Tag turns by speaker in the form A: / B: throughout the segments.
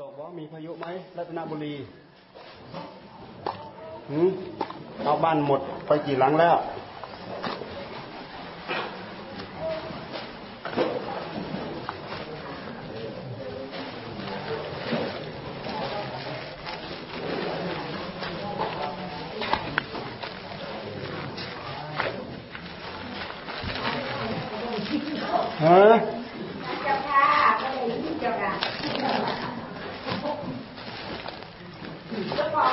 A: ตกว่ามีพายุไหมรัตนบุรีเอาบ้านหมดไปกี่หลังแล้ว ฮะ
B: เจ้าค่ะก็เลยที่เจ้าค่ะเจ้าพ่อ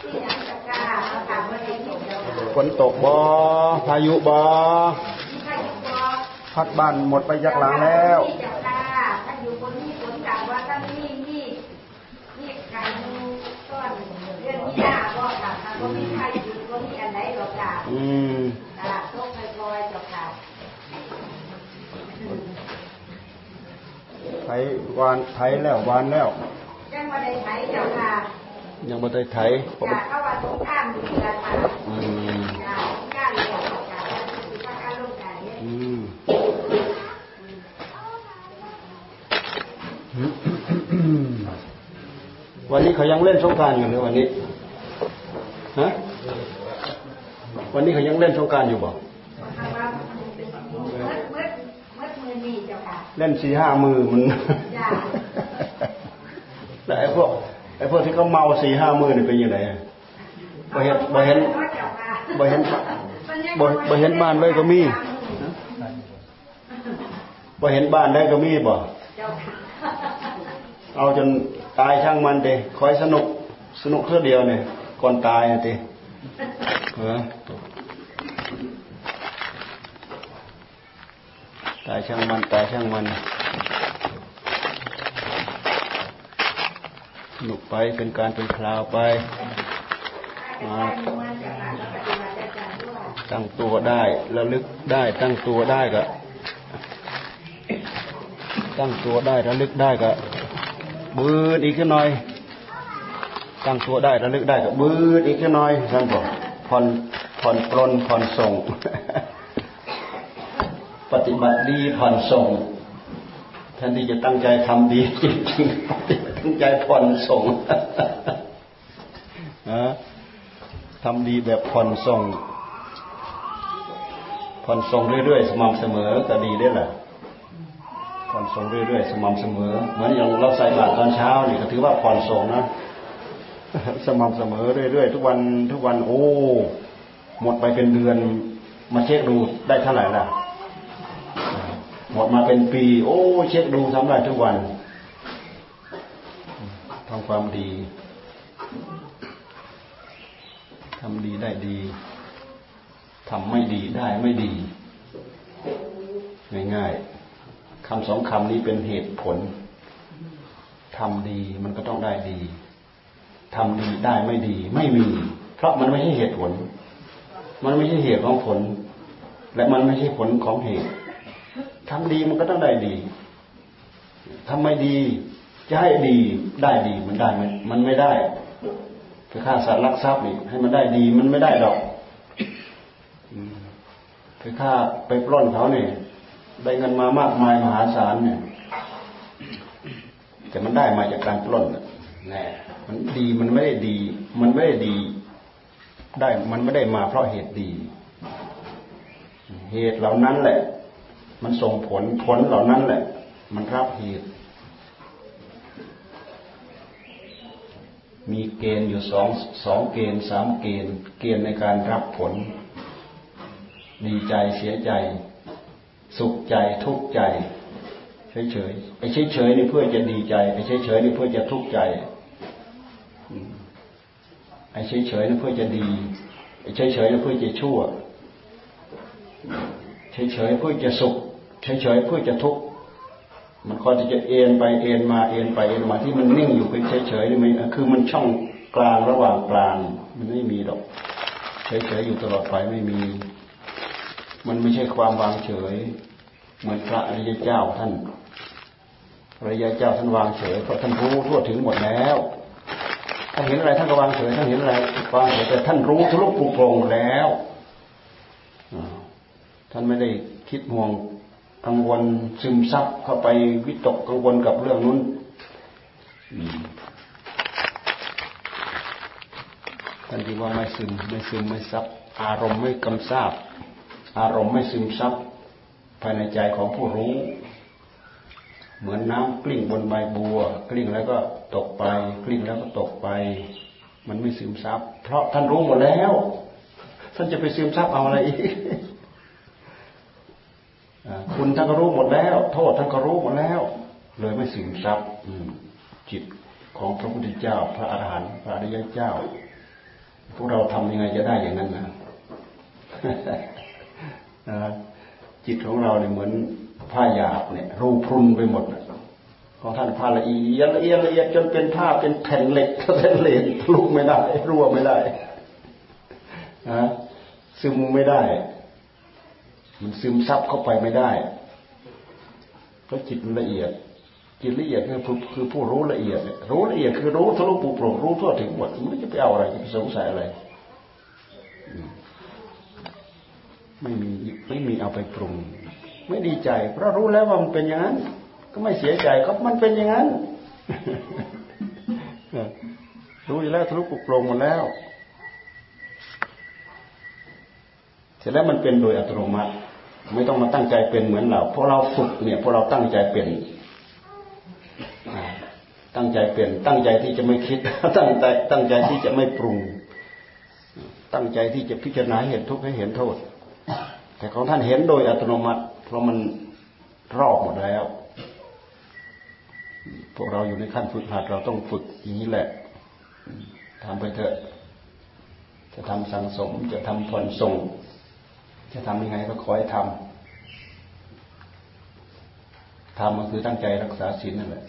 B: ที่ยังเจ้าค่ะเอาถามว่าได้ที่เจ้าค่ะ
A: ฝนตกบ่พายุ บ่
B: ถ้าอยู่บ่
A: พัดบ้านหมดไปยักหลังแล้ว
B: ที่เจ้าค่ะถ้าอยู่บนนี้ฝนจากว่าถ้ามีนี่นี่การต้นเรื่องนี้ยาบ่ค่ะถ้าบ่มีใครอยู่บ่มีอันไหนหรอกค่ะ
A: อืม
B: ตลาดโลกไฟลอยเจ้าค่ะ
A: ไถวานไถแล้ววานแล้ว
B: จังว่าได้ไหมเจ้าค่ะ
A: ยังบ่ได้ไถ
B: อยากเข้าว่าสงครามอยู่กันค่ะ
A: อืม
B: อยากกล้าเลยเจ้าค่ะคือว่าการลงการเนี่ย
A: อืม วันนี้เขายังเล่นสงกรารอยู่หรือวันนี้ฮะวันนี้เขายังเล่นสงกรารอยู่บ่
B: คำว่าเมื่อเมื่อเมื่อมือมีเจ้าค่ะ
A: เล่นสี่ห้ามือมัน
B: จ้ะ
A: แต่ไอ้พวกไอ้พวกที่เขาเมาสี่ห้ามือนี่เป็นยังไงอะบ่เห็นบ่เห็นบ่เห็นบ่บ่เห็นบ้านเลยก็มีบ่เห็นบ้านได้ก็มีบ่
B: เอา
A: จนตายช่างมันเตคอยสนุกสนุกเท่าเดียวเนี่ยก่อนตายอะเตเออตายช่างมันตายช่างมันสนุกไปเป็นการเป็นคราวไปตั้งตัวได้ระลึกได้ ตั้งตัวได้ก็ ตั้งตัวได้ระลึกได้ก็ บืนอีกแค่หน่อยตั้งตัวได้ระลึกได้ก็บืนอีกแค่หน่อยท่านบอกผ่อนผ่อนปลนผ่อนส่ง ปฏิบัติดีผ่อนส่งแทนที่จะตั้งใจทำดีจริงๆปฏิบัติตั้งใจผ่อนส่งนะทำดีแบบผ่อนส่งผ่อนส่งเรื่อยๆ สม่ำเสมอก็ดีได้แหละ ผ่อนส่งเรื่อยๆ สม่ำเสมอ เหมือนอย่างเราใส่บาตรตอนเช้านี่ก็ถือว่าผ่อนส่งนะ สม่ำเสมอเรื่อยๆ ทุกวันทุกวันโอ้หมดไปเป็นเดือนมาเช็คดูได้เท่าไหร่ล่ะหมดมาเป็นปี โอ้ เช็คดูทำได้ทุกวันทำความดีทำดีได้ดีทำไม่ดีได้ไม่ดี ง่ายๆ คำสองคำนี้เป็นเหตุผลทำดีมันก็ต้องได้ดีทำดีได้ไม่ดี ไม่มี เพราะมันไม่ใช่เหตุผล มันไม่ใช่เหตุของผล และมันไม่ใช่ผลของเหตุทำดีมันก็ต้องได้ดีทำไม่ดีจะให้ดีได้ดีมันได้ไหมมันไม่ได้ไปฆ่าสัตว์ลักทรัพย์นี่ให้มันได้ดีมันไม่ได้ดอกไปฆ่าไปปล้นเขาเนี่ย ได้เงินมามากมายมหาศาลเนี่ย แต่มันได้มาจากการปล้นน่ะแน่มันดีมันไม่ได้ดี มันไม่ได้ดี ได้มันไม่ได้มาเพราะเหตุดี เหตุเหล่านั้นแหละ มันส่งผลผลเหล่านั้นแหละ มันรับเหตุ มีเกณฑ์อยู่สองสองเกณฑ์สามเกณฑ์ เกณฑ์ในการรับผล ดีใจเสียใจ สุขใจทุกข์ใจเฉยๆไอ้เฉยๆนี่เพื่อจะดีใจไอ้เฉยๆนี่เพื่อจะทุกข์ใจอืมไอ้เฉยๆนี่เพื่อจะดีไอ้เฉยๆนี่เพื่อจะชั่วเฉยๆเพื่อจะสุขเฉยๆเพื่อจะทุกข์มันคอยที่จะเอ็นไปเอ็นมาเอ็นไปเอ็นมาที่มันนิ่งอยู่เป็นเฉยๆนี่มันคือมันช่องกลางระหว่างกลาง มันไม่มีดอกเฉยๆอยู่ตลอดไปไม่มี มันไม่ใช่ความวางเฉย เหมือนพระอริยเจ้าท่านอริยเจ้าท่านวางเฉยเพราะท่านรู้ทั่วถึงหมดแล้วท่านเห็นอะไรท่านก็วางเฉยท่านเห็นอะไรวางเฉยแต่ท่านรู้ทะลุปุกโปรงแล้วท่านไม่ได้คิดห่วงกังวลซึมซับเข้าไปวิตกกังวลกับเรื่องนู้นท่านที่ว่าไม่ซึมไม่ซึมไม่ซับอารมณ์ไม่กำซาบ อารมณ์ไม่ซึมซับภายในใจของผู้รู้ เหมือนน้ำกลิ้งบนใบบัว กลิ้งแล้วก็ตกไป กลิ้งแล้วก็ตกไป มันไม่ซึมซับเพราะท่านรู้หมดแล้วท่านจะไปซึมซับเอาอะไรอีกคุณท่านก็รู้หมดแล้ว โทษท่านก็รู้หมดแล้ว เลยไม่ซึมซับจิตของพระพุทธเจ้า พระอาหารหันต์พระอริยเจ้า พวกเราทำยังไงจะได้อย่างนั้นนะ จิตของเราเนี่ยเหมือนผ้าหยาบเนี่ยรูพรุนไปหมดของท่านผ้าละเอียดละเอียดละเอียดจนเป็นผ้าเป็นแผ่นเหล็กแผ่นเหล็กลุกไม่ได้ รั่วไม่ได้นะซึมไม่ได้ มันซึมซับเข้าไปไม่ได้เพราะจิตมันละเอียด จิตละเอียดคือคือผู้รู้ละเอียดรู้ละเอียดคือรู้ทะลุปูโปร่งรู้ทั่วถึงหมดมันจะไปเอาอะไรจะไปสงสัยอะไร ไม่มีไม่มีเอาไปปรุง ไม่ดีใจ เพราะรู้แล้วว่ามันเป็นอย่างนั้น ก็ไม่เสียใจก็มันเป็นอย่างนั้นรู้อยู่แล้วทะลุปุโปรงหมดแล้ว เสร็จแล้วมันเป็นโดยอัตโนมัติ ไม่ต้องมาตั้งใจเป็นเหมือนเราเพราะเราฝึกเนี่ยเพราะเราตั้งใจเป็นตั้งใจเป็น ตั้งใจที่จะไม่คิด ตั้งใจตั้งใจที่จะไม่ปรุง ตั้งใจที่จะพิจารณาเห็นทุกข์ให้เห็นโทษ แต่ของท่านเห็นโดยอัตโนมัติ เพราะมันรอบหมดแล้ว พวกเราอยู่ในขั้นฝึกหัดเราต้องฝึกอย่างนี้แหละทำไปเถอะ จะทำสังสม จะทำผ่อนส่ง จะทำยังไงก็ขอให้ทำทำมันคือตั้งใจรักษาศีลนั่นแหละ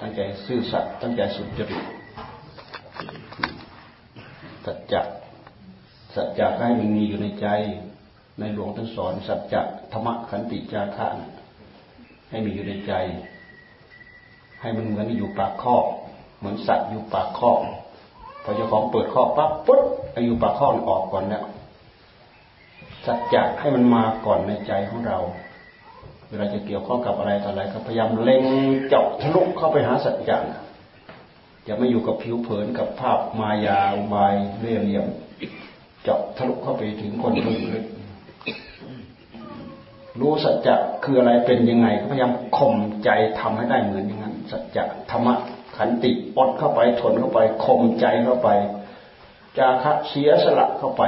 A: ตั้งใจซื่อสัตย์ตั้งใจสุจริตสัจจะสัจจะให้มันมีอยู่ในใจ ในหลวงท่านสอนสัจจะธรรมขันติจาระให้มีอยู่ในใจ ให้มันเหมือนอยู่ปากคอกเหมือนสัตว์อยู่ปากคอกพอเจ้าของเปิดคอกปั๊บปุ๊บอายุปากคอกออกก่อนแล้วสัจจะให้มันมาก่อนในใจของเรา เวลาจะเกี่ยวข้องกับอะไรต่ออะไรก็พยายามเล็งเจาะทะลุเข้าไปหาสัจจะอย่าไม่อยู่กับผิวเผินกับภาพมายาอุบายเรียเหลี่ยม เจาะทะลุเข้าไปถึงคนรู้ลึก รู้สัจจะคืออะไรเป็นยังไงก็พยายามข่มใจทำให้ได้เหมือนอย่างนั้น สัจจะธรรมะขันติอดเข้าไปทนเข้าไปข่มใจเข้าไป จาคะเสียสละเข้าไป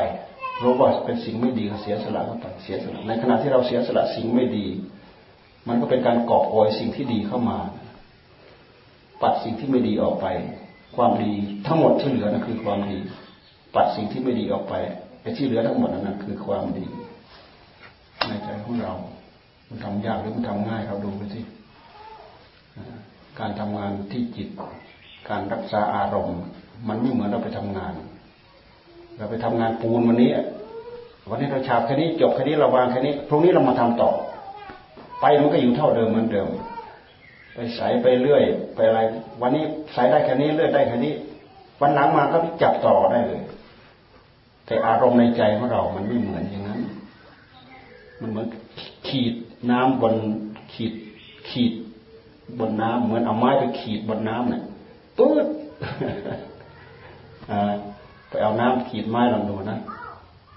A: รู้ว่าเป็นสิ่งไม่ดีก็เสียสละเข้าไปเสียสละ ในขณะที่เราเสียสละสิ่งไม่ดี มันก็เป็นการกอบโกยสิ่งที่ดีเข้ามา ปัดสิ่งที่ไม่ดีออกไป ความดีทั้งหมดที่เหลือนั่นคือความดี ปัดสิ่งที่ไม่ดีออกไปไอ้ที่เหลือทั้งหมดนั้นคือความดี ในใจของเรา มันทำยากหรือมันทำง่ายเราดูไปสิการทำงานที่จิต การรักษาอารมณ์ มันไม่เหมือนเราไปทำงาน เราไปทำงานปูนวันนี้ วันนี้เราฉาบแค่นี้จบแค่นี้เราวางแค่นี้พรุ่งนี้เรามาทำต่อ ไปมันก็อยู่เท่าเดิมเหมือนเดิมไปใส่ไปเรื่อย ไปอะไร วันนี้ใส่ได้แค่นี้เลื่อยได้แค่นี้ วันหลังมาก็จับต่อได้เลย แต่อารมณ์ในใจของเรา มันไม่เหมือนอย่างนั้น มันเหมือนขีดน้ำบนขีดขีดบนน้ำเหมือนเอาไม้ไปขีดบนน้ำเนี่ยปื๊ดไปเอาน้ำขีดไม้ลองดูนะ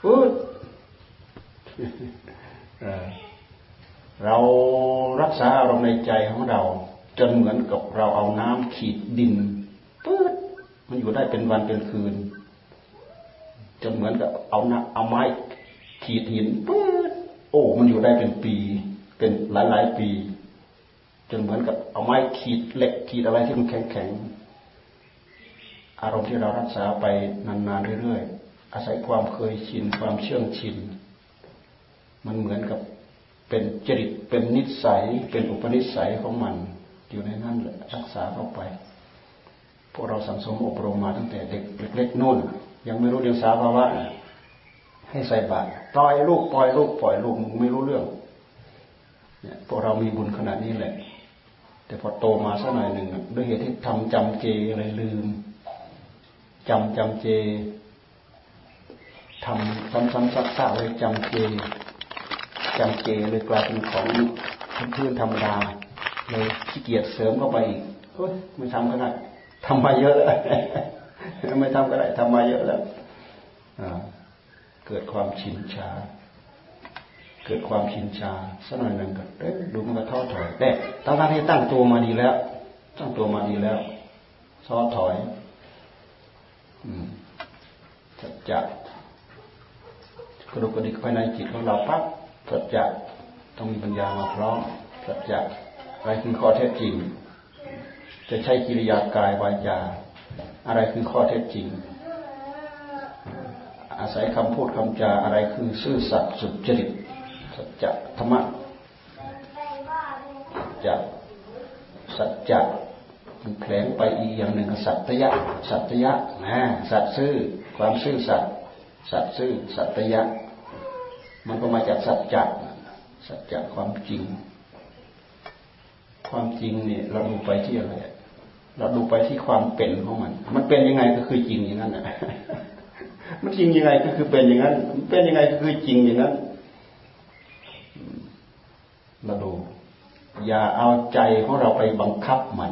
A: ปื๊ดเรารักษาอารมณ์ในใจของเรา จนเหมือนกับเราเอาน้ำขีดดินปื๊ดมันอยู่ได้เป็นวันเป็นคืนจนเหมือนกับเอาน้ำเอาไม้ขีดหินปื๊ด โอ้ มันอยู่ได้เป็นปี เป็นหลายหลายปี จนเหมือนกับเอาไม้ขีดเหล็กขีดอะไรที่มันแข็งแข็งอารมณ์ที่เรารักษาไปนานๆเรื่อยๆ อาศัยความเคยชินความเชื่องชิน มันเหมือนกับเป็นจริตเป็นนิสัย เป็นอุปนิสัยของมัน อยู่ในนั้นแหละรักษาเข้าไป พวกเราสังสมอบรมมาตั้งแต่เด็กเล็กๆนู่น ยังไม่รู้เรื่องสาภาวะ ให้ใส่บาตรปล่อยลูกปล่อยลูกปล่อยลูกมึงไม่รู้เรื่องเนี่ยพวกเรามีบุญขนาดนี้แหละ แต่พอโตมาสักหน่อยหนึ่งด้วยเหตุที่ทำจำเจอะไรลืมจำจำเจทำซ้ำๆซักๆเลยจำเจจำเจเลยกลายเป็นของพื้นธรรมดาเลยขี้เกียจเสริมเข้าไปอีกเฮ้ยไม่ทำก็ได้ทำมาเยอะแล้วไม่ทำก็ได้ทำมาเยอะแล้ว เกิดความชินชา เกิดความชินชาสักหน่อยหนึ่งก็เอ๊ะดูมันก็ท้อถอยแต่ตั้งที่ตั้งตัวมาดีแล้ว ตั้งตัวมาดีแล้วท้อถอยอืมสัจจะกระดูกกระดิกภายในจิตของเราปั๊บสัจจะต้องมีปัญญามาพร้อมสัจจะอะไรคือข้อเท็จจริง จะใช้กิริยากายวาจา อะไรคือข้อเท็จจริง อาศัยคำพูดคำจาอะไรคือซื่อสัตย์สุจริตสัจธรรมะจะสัจจะมันแผลงไปอีกอย่างหนึ่งสัตยะ สัตยะนะสัตซื่อความซื่อสัตย์สัตซื่อสัตยะ มันก็มาจากสัจจะสัจจะความจริง ความจริงเนี่ยเราดูไปที่อะไรเราดูไปที่ความเป็นของมัน มันเป็นยังไงก็คือจริงอย่างนั้นแหละ มันจริงยังไงก็คือเป็นอย่างนั้น เป็นยังไงก็คือจริงอย่างนั้นเราดู อย่าเอาใจของเราไปบังคับมัน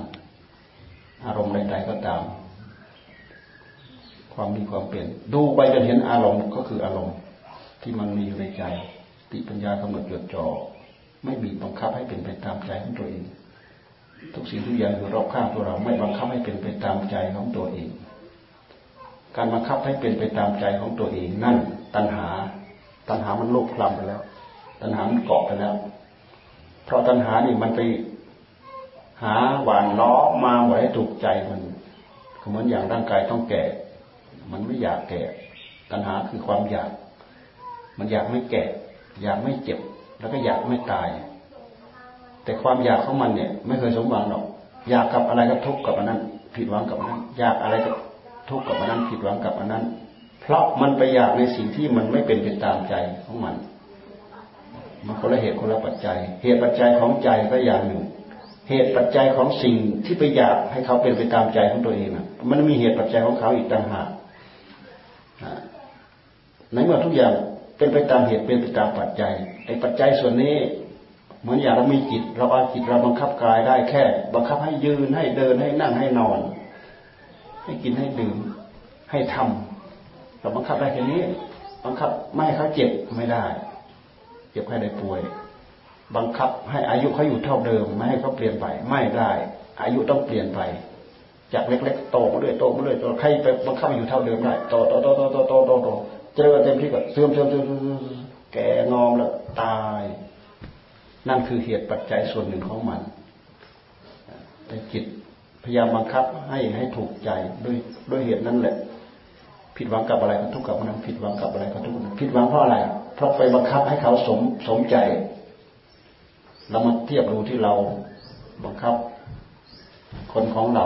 A: อารมณ์ใดๆก็ตาม ความมีความเป็นดูไปจนเห็นอารมณ์ก็คืออารมณ์ ที่มันมีอยู่ในใจติปัญญากำหนดจดจ่อไม่บีบบังคับให้เป็นไปตามใจของตัวเอง ทุกสิ่งทุกอย่างอยู่รอบข้างตัวเรา ไม่บังคับให้เป็นไปตามใจของตัวเอง การบังคับให้เป็นไปตามใจของตัวเองนั่น ตัณหา ตัณหามันลุกคลำไปแล้ว ตัณหามันเกาะไปแล้ว เพราะตัณหานี่มันไปหาหวานล้อมาไว้ถูกใจมันเหมือนอย่างร่างกายต้องแก่ มันไม่อยากแก่ ตัณหาคือความอยาก มันอยากไม่แก่ อยากไม่เจ็บ แล้วก็อยากไม่ตาย แต่ความอยากของมันเนี่ย ไม่เคยสมหวังหรอก อยากกับอะไรก็ทุกข์กับอันนั้นผิดหวังกับอันนั้นอยากอะไรก็ ทุกข์กับอันนั้นผิดหวังกับอันนั้น เพราะมันไปอยากในสิ่งที่มันไม่เป็นไปตามใจของมัน มันคนละเหตุคนละปัจจัย เหตุปัจจัยของใจก็อย่างหนึ่ง เหตุปัจจัยของสิ่งที่ไปอยากให้เขาเป็นไปตามใจของตัวเองนะมันมีเหตุปัจจัยของเขาอีกต่างหากในเมื่อทุกอย่างเป็นไปตามเหตุเป็นไปตามปัจจัยไอ้ปัจจัยส่วนนี้เหมือนอย่างเรามีจิต เราเอาจิตเราบังคับกายได้แค่ บังคับให้ยืนให้เดินให้นั่งให้นอน ให้กินให้ดื่มให้ทำเราบังคับได้แค่นี้ บังคับไม่ให้เขาเจ็บไม่ได้ เจ็บให้ได้ป่วย บังคับให้อายุเขาอยู่เท่าเดิม ไม่ให้เขาเปลี่ยนไปไม่ได้ อายุต้องเปลี่ยนไป จากเล็กๆโตมาเรื่อยโตมาเรื่อยโตใครไปบังคับอยู่เท่าเดิมได้โตโตโตโตโตโตโตโตเจอเต็มที่ก็เสื่อมเสื่อมเสื่อมแก่งอมแล้วตาย นั่นคือเหตุปัจจัยส่วนหนึ่งของมันแต่จิต พยายามบังคับให้ให้ถูกใจด้วยด้วยเหตุนั้นแหละ ผิดหวังกับอะไรก็ทุกข์กับนั้นผิดหวังกับอะไรก็ทุกข์ผิดหวังเพราะอะไร เพราะไปบังคับให้เขาสมสมใจเรามาเทียบดูที่เราบังคับ คนของเรา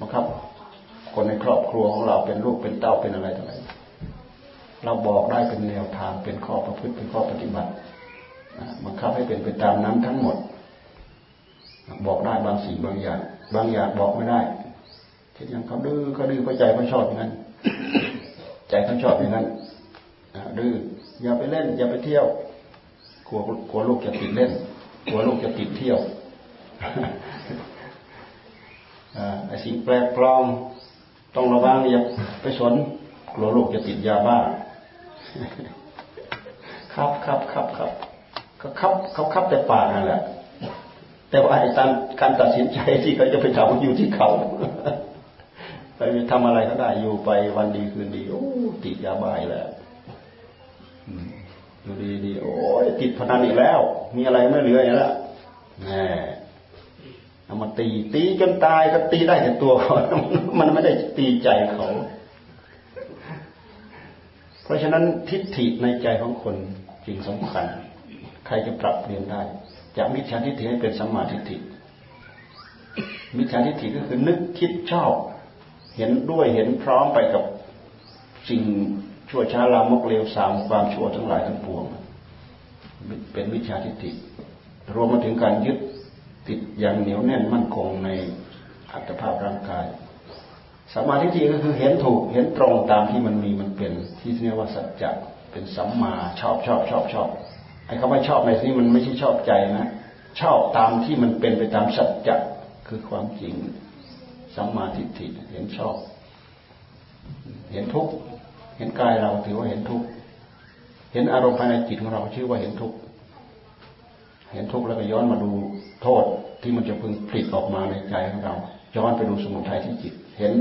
A: บังคับ คนในครอบครัวของเราเป็นลูกเป็นเต้าเป็นอะไรต่ออะไรเราบอกได้เป็นแนวทางเป็นข้อประพฤติเป็นข้อปฏิบัติบังคับให้เป็นไปตามนั้นทั้งหมด บอกได้บางสิ่งบางอย่าง บางอย่างบอกไม่ได้เช่นอย่างเขาดื้อเขาดื้อเขาใจเขาชอบอย่างนั้น ใจเขาชอบอย่างนั้นดื้ออย่าไปเล่น อย่าไปเที่ยว กลัวกลัวลูกจะติดเล่น กลัวลูกจะติดเที่ยวไอ้สิ่งแปลกปลอมต้องระวังอย่าไปสนกลัวลูกจะติดยาบ้า ครับครับครับครับก็คับเขาคับแต่ปากนั่นแหละ แต่ว่าไอ้การการตัดสินใจที่เขาจะไปทำอยู่ที่เขา ไปทำอะไรก็ได้อยู่ไปวันดีคืนดีโอ้ติดยาบ้าแล้วอยู่ดีดีโอ้ยติดพนันอีกแล้ว มีอะไรไม่เหลืออย่างละแหมเอามาตีตีจนตายก็ตีได้แต่ตัวเขามันไม่ได้ตีใจเขา เพราะฉะนั้นทิฏฐิในใจของคนจริงสำคัญ ใครจะปรับเปลี่ยนได้ จากมิจฉาทิฏฐิให้เป็นสัมมาทิฏฐิมิจฉาทิฏฐิก็คือนึกคิดชอบ เห็นด้วยเห็นพร้อมไปกับสิ่งชั่วช้าลามกเลวสามความชั่วทั้งหลายทั้งปวง เป็นมิจฉาทิฏฐิรวมมาถึงการยึดติดอย่างเหนียวแน่นมั่นคงในอัตภาพร่างกายสัมมาทิฏฐิก็คือเห็นถูกเห็นตรงตามที่มันมีมันเป็นที่เรียกว่าสัจจะเป็นสัมมาชอบชอบชอบชอบ ไอ้คำว่าชอบในที่นี้มันไม่ใช่ชอบใจนะ ชอบตามที่มันเป็นไปตามสัจจะคือความจริงสัมมาทิฏฐิเห็นชอบ เห็นทุกข์เห็นกายเราถือว่าเห็นทุกข์เห็นอารมณ์ภายในจิตของเราชื่อว่าเห็นทุกข์เห็นทุกข์แล้วก็ย้อนมาดูโทษที่มันจะพึงผลิตออกมาในใจของเราย้อนไปดูสมุทัยที่จิต เห็น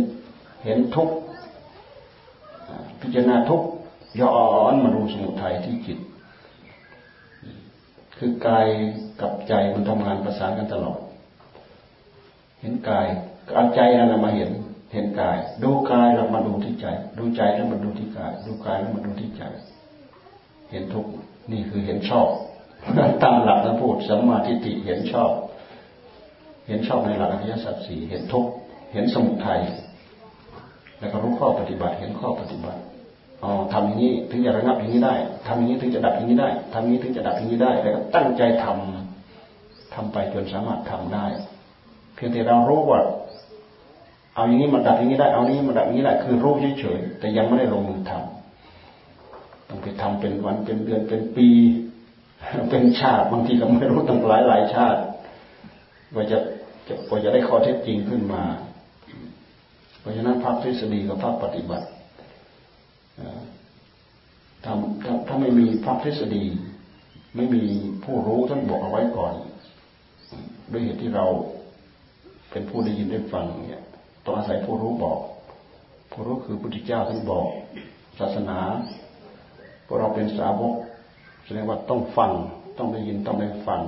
A: เห็นทุกข์พิจารณาทุกข์ย้อนมาดูสมุทัยที่จิต คือกายกับใจมันทำงานประสานกันตลอด เห็นกายเอาใจนั่นแหละมาเห็น เห็นกาย ดูกายแล้วมาดูที่ใจ ดูใจแล้วมาดูที่กาย ดูกายแล้วมาดูที่ใจ เห็นทุกนี่คือเห็นชอบตามหลักท่านพูดสัมมาทิฏฐิเห็นชอบ เห็นชอบในหลักอริยสัจสี่เห็นทุกเห็นสมุทัยแล้วก็รู้ข้อปฏิบัติ เห็นข้อปฏิบัติ นี้ ถึงจะระงับอย่างนี้ได้ทำอย่างนี้ถึงจะดับอย่างนี้ได้ทำอย่างนี้ถึงจะดับอย่างนี้ได้ แล้วก็ตั้งใจทำทำไปจนสามารถทำได้ เพียงแต่เรารู้ว่า เอาอย่างนี้มาดับอย่างนี้ได้ เอานี้มาดับอย่างนี้ได้ คือรู้เฉยๆแต่ยังไม่ได้ลงมือทำต้องไปทำเป็นวันเป็นเดือนเป็นปี เป็นชาติบางทีก็ไม่รู้ตั้งหลายหลายชาติว่าจะจะว่าจะได้ข้อเท็จจริงขึ้นมา เพราะฉะนั้นภาคทฤษฎีกับภาคปฏิบัติ ถ้าถ้าถ้าไม่มีภาคทฤษฎี ไม่มีผู้รู้ท่านบอกเอาไว้ก่อน ด้วยเหตุที่เราเป็นผู้ได้ยินได้ฟังเนี่ยต้องอาศัยผู้รู้บอก ผู้รู้คือพระพุทธเจ้าท่านบอก ศาสนาพวกเราเป็นสาวกแสดงว่าต้องฟัง ต้องได้ยินต้องได้ฟัง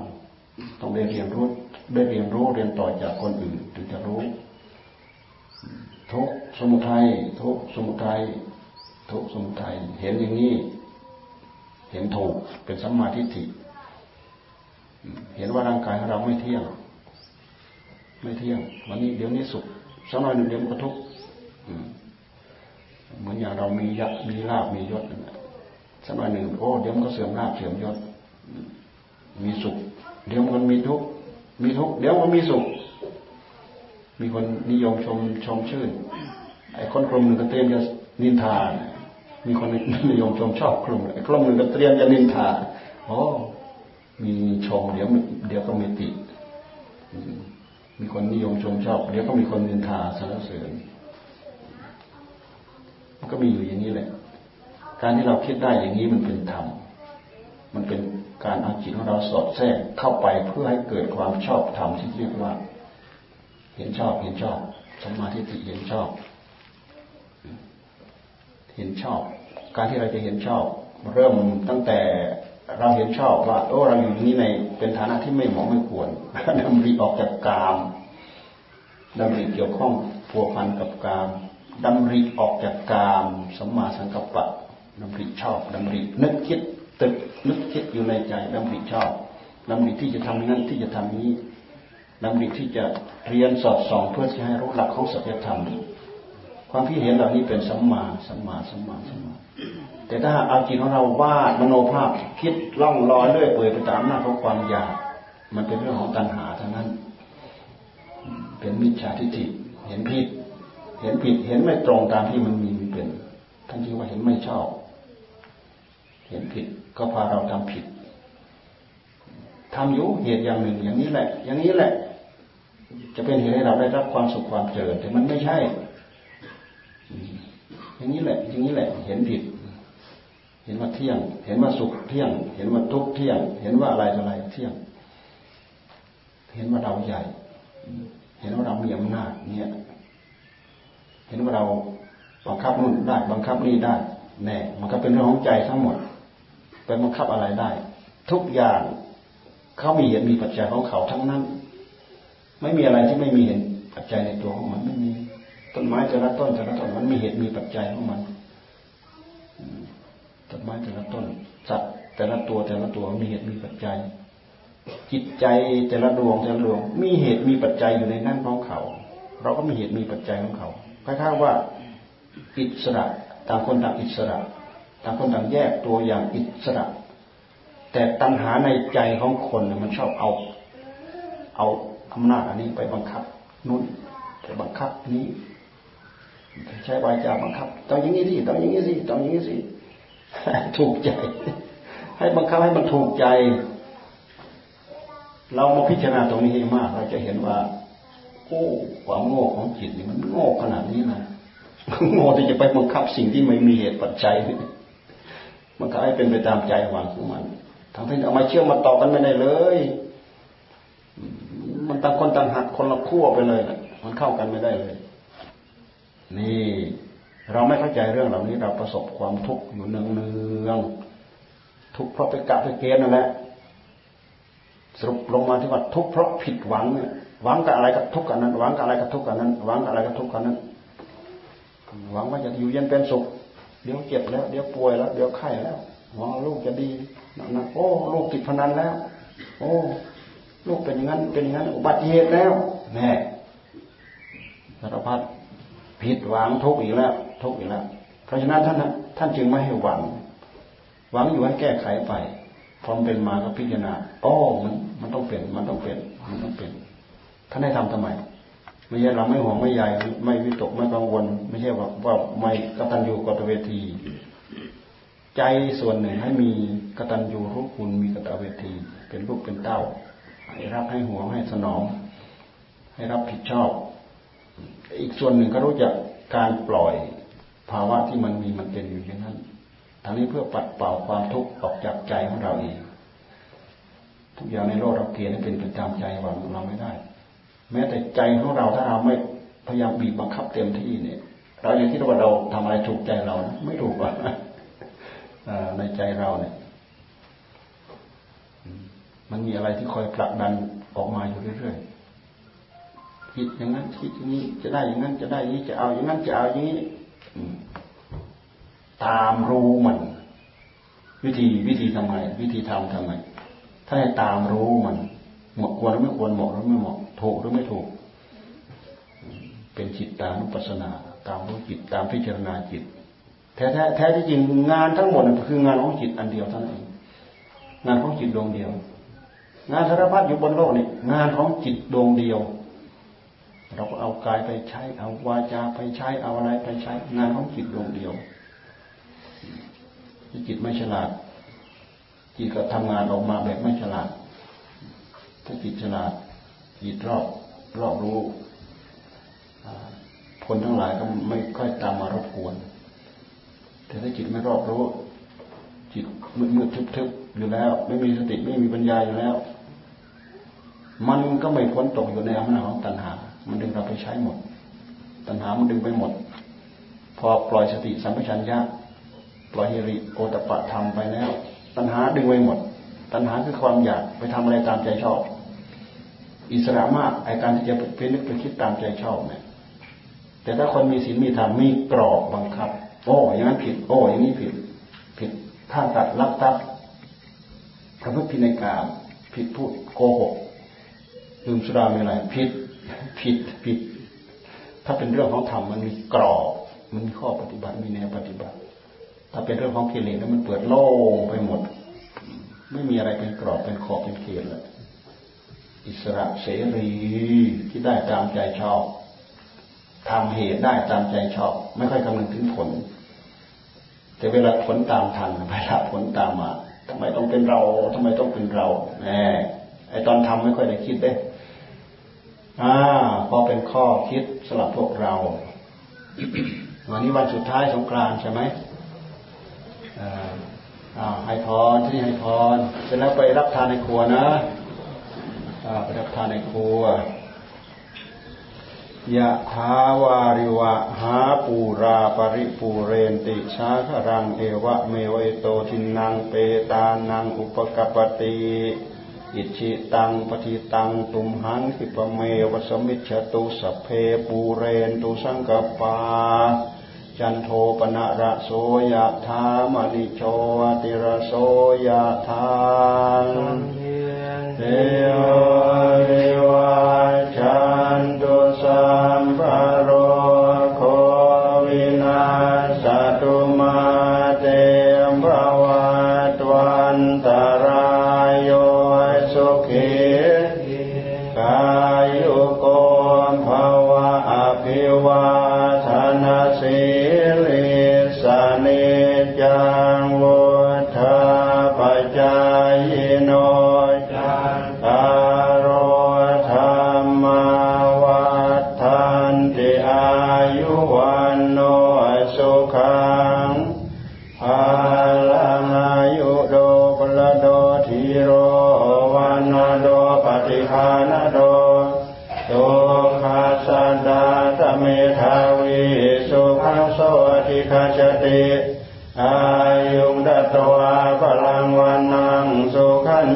A: ต้องได้เรียนรู้ได้เรียนรู้เรียนต่อจากคนอื่นถึงจะรู้ทุกสมุทัยทุกสมุทัย ทุกสมุทัยเห็นอย่างนี้ เห็นถูกเป็นสัมมาทิฏฐิเห็นว่าร่างกายของเราไม่เที่ยง ไม่เที่ยง วันนี้เดี๋ยวนี้สุขสักหน่อยหนึ่งเดี๋ยวมันก็ทุกข์เหมือนอย่างเรามียักมีลาบมียศสักหน่อยหนึ่งโอ้เดี๋ยวมันก็เสื่อมลาบเสื่อมยศ มีสุข เดี๋ยวมันมีทุกข์มีทุกข์เดี๋ยวมันมีสุข มีคนนิยมชมชมชื่นไอ้คนกลุ่มหนึ่งก็เตรียมจะนินทา มีคนนิยมชมชอบกลุ่มไอ้กลุ่มหนึ่งก็เตรียมจะนินทาโอ้มีชมเดี๋ยวเดี๋ยวก็มีติ มีคนนิยมชมชอบ เดี๋ยวก็มีคนนินทาสรรเสริญมันก็มีอยู่อย่างนี้แหละ การที่เราคิดได้อย่างนี้มันเป็นธรรม มันเป็นการเอาจิตของเราสอดแทรกเข้าไปเพื่อให้เกิดความชอบธรรมที่เรียกว่า เห็นชอบเห็นชอบสมาธิเห็นชอบ เห็นชอบ การที่เราจะเห็นชอบ เริ่มตั้งแต่เราเห็นชอบว่าโอ้เราอยู่นี้ในเป็นฐานะที่ไม่เหมาะไม่ควรดำริออกจากกามดำริเกี่ยวข้องพัวพันกับกามดำริออกจากกามสัมมาสังกัปปะดำริชอบดำรินึกคิดตึกนึกคิดอยู่ในใจดำริชอบดำริที่จะทำนั้นที่จะทำนี้ดำริที่จะเรียนสอดส่องเพื่อจะให้รู้หลักของสัจธรรม ความคิดเห็นเหล่านี้เป็นสัมมาสัมมาสัมมาสัมมา แต่ถ้าเอาจิตของเราวาดมโนภาพคิดล่องลอยด้วยเปื่อยไปตามหน้าของความอยาก มันเป็นเรื่องของตัณหาเท่านั้น เป็นมิจฉาทิฏฐิเห็นผิด เห็นผิดเห็นไม่ตรงตามที่มันมีมเป็นท่านจึงว่าเห็นไม่ชอบ เห็นผิดก็พาเราทำผิดทำอยู่เหตุอย่างหนึ่งอย่างนี้แหละ อย่างนี้แหละ จะเป็นเหตุให้เราได้รับความสุขความเจริญแต่มันไม่ใช่ อย่างนี้แหละ อย่างนี้แหละ เห็นผิด เห็นว่าเที่ยง เห็นว่าสุขเที่ยง เห็นว่าทุกเที่ยง เห็นว่าอะไรอะไรเที่ยง เห็นว่าเราใหญ่ เห็นว่าเรามีอำนาจเนี่ย เห็นว่าเราบังคับนู่นได้ บังคับนี่ได้ แน่ มันก็เป็นเรื่องของใจทั้งหมด ไปบังคับอะไรได้ ทุกอย่างเขามีเหตุมีปัจจัยของเขาทั้งนั้น ไม่มีอะไรที่ไม่มีเหตุปัจจัยในตัวของมันไม่มี ต้นไม้แต่ละต้นแต่ละต้นมันมีเหตุมีปัจจัยของมันต้นไม้แต่ละต้นสัตว์แต่ละตัวแต่ละตัวมีเหตุมีปัจจัย จิตใจแต่ละดวงแต่ละดวง มีเหตุมีปัจจัยอยู่ในนั่นของเขา เราก็มีเหตุมีปัจจัยของเขาคล้ายๆว่าอิสระต่างคนต่างอิสระต่างคนต่างแยกตัวอย่างอิสระ แต่ตัณหาในใจของคนมันชอบเอา เอาอำนาจอันนี้ไปบังคับนู้นไปบังคับนี้ ใช้วาจาบังคับ ต้องอย่างนี้สิต้องอย่างนี้สิต้องอย่างนี้สิถูกใจ ให้บังคับให้มันถูกใจ เรามาพิจารณาตรงนี้ให้มาก เราจะเห็นว่า โอ้ความโง่ของจิตนี่มันโง่ขนาดนี้นะโง่ที่จะไปบังคับสิ่งที่ไม่มีเหตุปัจจัยมันก็ให้เป็นไปตามใจหวังของมันทำให้เอามาเชื่อมาต่อกันไม่ได้เลย มันต่างคนต่างหักคนละขั้วไปเลยนะมันเข้ากันไม่ได้เลย นี่ เราไม่เข้าใจเรื่องเหล่านี้เราประสบความทุกข์อยู่เนืองเนืองทุกข์เพราะไปกะไปเกณฑ์นั่นแหละสรุปลงมาที่ว่าทุกข์เพราะผิดหวังเนี่ยหวังกับอะไรกับทุกข์กันนั้นหวังกับอะไรกับทุกข์กันนั้นหวังกับอะไรกับทุกข์กันนั้นหวังว่าจะอยู่เย็นเป็นสุขเดี๋ยวเจ็บแล้วเดี๋ยวป่วยแล้วเดี๋ยวไข้แล้วหวังลูกจะดีนะโอ้ลูกติดพนันแล้ว โอ้ ลูกเป็นอย่างนั้นเป็นอย่างนั้นอุบัติเหตุแล้วแม่สารพัด ผิดหวังทุกข์อีกแล้ว ทุกข์อีกแล้ว เพราะฉะนั้นท่านท่านจึงไม่ให้หวัง หวังอยู่ให้แก้ไขไปพอมเป็นมาก็พิจารณาโอ้มันมันต้องเปลี่ยนมันต้องเปลี่ยนมันต้องเปลี่ยนท่านให้ทำทำไมไม่ใช่เราไม่ห่วงไม่ใหญ่ไม่วิตกไม่กังวล ไม่ใช่ว่าว่าไม่กตัญญูกตเวที ใจส่วนหนึ่งให้มีกตัญญูรู้คุณมีกตเวที เป็นลูกเป็นเต้าให้รับให้ห่วงให้สนอง ให้รับผิดชอบ อีกส่วนหนึ่งก็รู้จักการปล่อยภาวะที่มันมีมันเป็นอยู่อย่างนั้นทางนี้เพื่อปัดเป่าความทุกข์ออกจากใจของเราเองทุกอย่างในโลกเราเกลียดเป็นประจำใจหวังเราไม่ได้ แม้แต่ใจของเราถ้าเราไม่พยายามบีบบังคับเต็มที่เนี่ย เราอย่างที่ว่าเราทำอะไรถูกใจเรานะไม่ถูกอะในใจเราเนี่ย มันมีอะไรที่คอยผลักดันออกมาอยู่เรื่อยๆ คิดอย่างนั้นคิดอย่างนี้จะได้อย่างนั้นจะได้อย่างนี้จะเอาอย่างนั้นจะเอาอย่างนี้ตามรู้มัน วิธีวิธีทำไงวิธีทำทำไงถ้าให้ตามรู้มันเหมาะควรหรือไม่ควรเหมาะหรือไม่เหมาะถูกหรือไม่ถูก เป็นจิตตามุปัสนา ตามรู้จิตตามพิจารณาจิตแท้แท้แท้ที่จริงงานทั้งหมดคืองานของจิตอันเดียวเท่านั้นเองงานของจิตดวงเดียว งานสารพัดอยู่บนโลกนี่งานของจิตดวงเดียว เราก็เอากายไปใช้ เอาวาจาไปใช้ เอาอะไรไปใช้ งานของจิตดวงเดียวจิตไม่ฉลาด จิตก็ทำงานออกมาแบบไม่ฉลาด ถ้าจิตฉลาด จิตรอบรอบรู้ผลทั้งหลายก็ไม่ค่อยตามมารบกวน แต่ถ้าจิตไม่รอบรู้ จิตมืดมืดทึบทึบอยู่แล้ว ไม่มีสติไม่มีปัญญาอยู่แล้ว มันก็ไม่พ้นตกอยู่ในอำนาจของตัณหา มันดึงเราไปใช้หมด ตัณหามันดึงไปหมด พอปล่อยสติสัมปชัญญะปล่อยฮิริโอตปะทำไปแล้ว ตัณหาดึงไว้หมด ตัณหาคือความอยากไปทำอะไรตามใจชอบ อิสระมากไอการที่จะไปนึกไปคิดตามใจชอบเนี่ยแต่ถ้าคนมีศีลมีธรรมมีกรอบบังคับ โอ้อย่างนั้นผิด โอ้อย่างนี้ผิด ผิดท่าตัดลักตัดพระพุทธพินัยกาผิดพูดโกหกลืมสุรามีอะไรผิด ผิดผิด ถ้าเป็นเรื่องของธรรมมันมีกรอบมันมีข้อปฏิบัติมีแนวปฏิบัติ ถ้าเป็นเรื่องของกิเลสแล้วมันเปิดโล่งไปหมด ไม่มีอะไรเป็นกรอบเป็นขอบเป็นเขตแล้วอิสระเสรีที่ได้ตามใจชอบทำเหตุได้ตามใจชอบ ไม่ค่อยคำนึงถึงผล แต่เวลาผลตามทันเวลาผลตามมาทำไมต้องเป็นเราทำไมต้องเป็นเราแหมไอตอนทำไม่ค่อยได้คิดเด้ อ่าพอเป็นข้อคิดสำหรับพวกเรา วันนี้วันสุดท้ายสงกรานต์ใช่ไหมอ่าให้พรที่ให้พรเสร็จแล้วไปรับทานในครัวนะไปรับทานในครัวยะทาวาริวะหาปูราปริปูเรนติชาครังเอวะเมวโตทินังเปตานังอุปกปติ อิชิตังปฏิตังตุมหังคิปเมวสมิชตุสเพปูเรนตุสังกปา จันโทปนะระโสยะธามณิโชติระโสยะธาเทวเรวาจันตุสัมภโร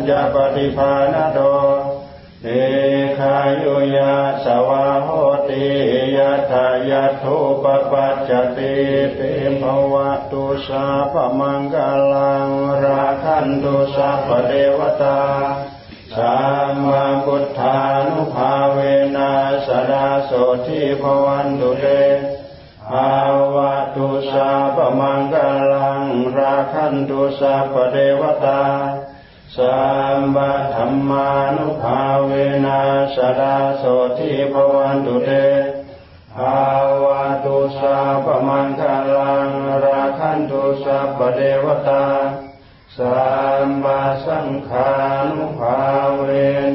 A: ขันจปฏิภาณโดเอขายุยาสวาโหติยัตถยัตถุปปัจจติเตมภวะตุสาพมังกลังราคันตุสัพพเทวตาสัมมาพุทธานุภาเวนัสดาโสทิภวันตุเตภาวะตุสาปมังกลังราคันตุสัพพเทวตา สัมบัธรรมานุภาเวนัสดาโสทิภวันตุเตภาวะตุสาปมังคลังราคันตุสัพเทวตาสัมมาสังฆานุภาเว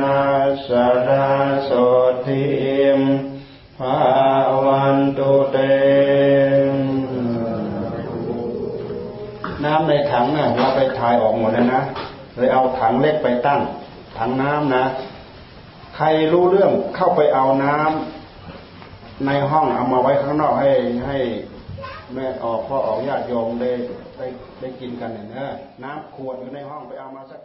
A: นัสดาโสทิมภาวันตุเตน้ำในถังน่ะเราไปถ่ายออกหมดแล้วนะ เลยเอาถังเล็กไปตั้ง ถังน้ำนะ ใครรู้เรื่องเข้าไปเอาน้ำในห้องเอามาไว้ข้างนอกให้ให้แม่ออกพ่อออกญาติโยมได้ได้ได้กินกันเนี่ยนะน้ำขวดอยู่ในห้องไปเอามาสัก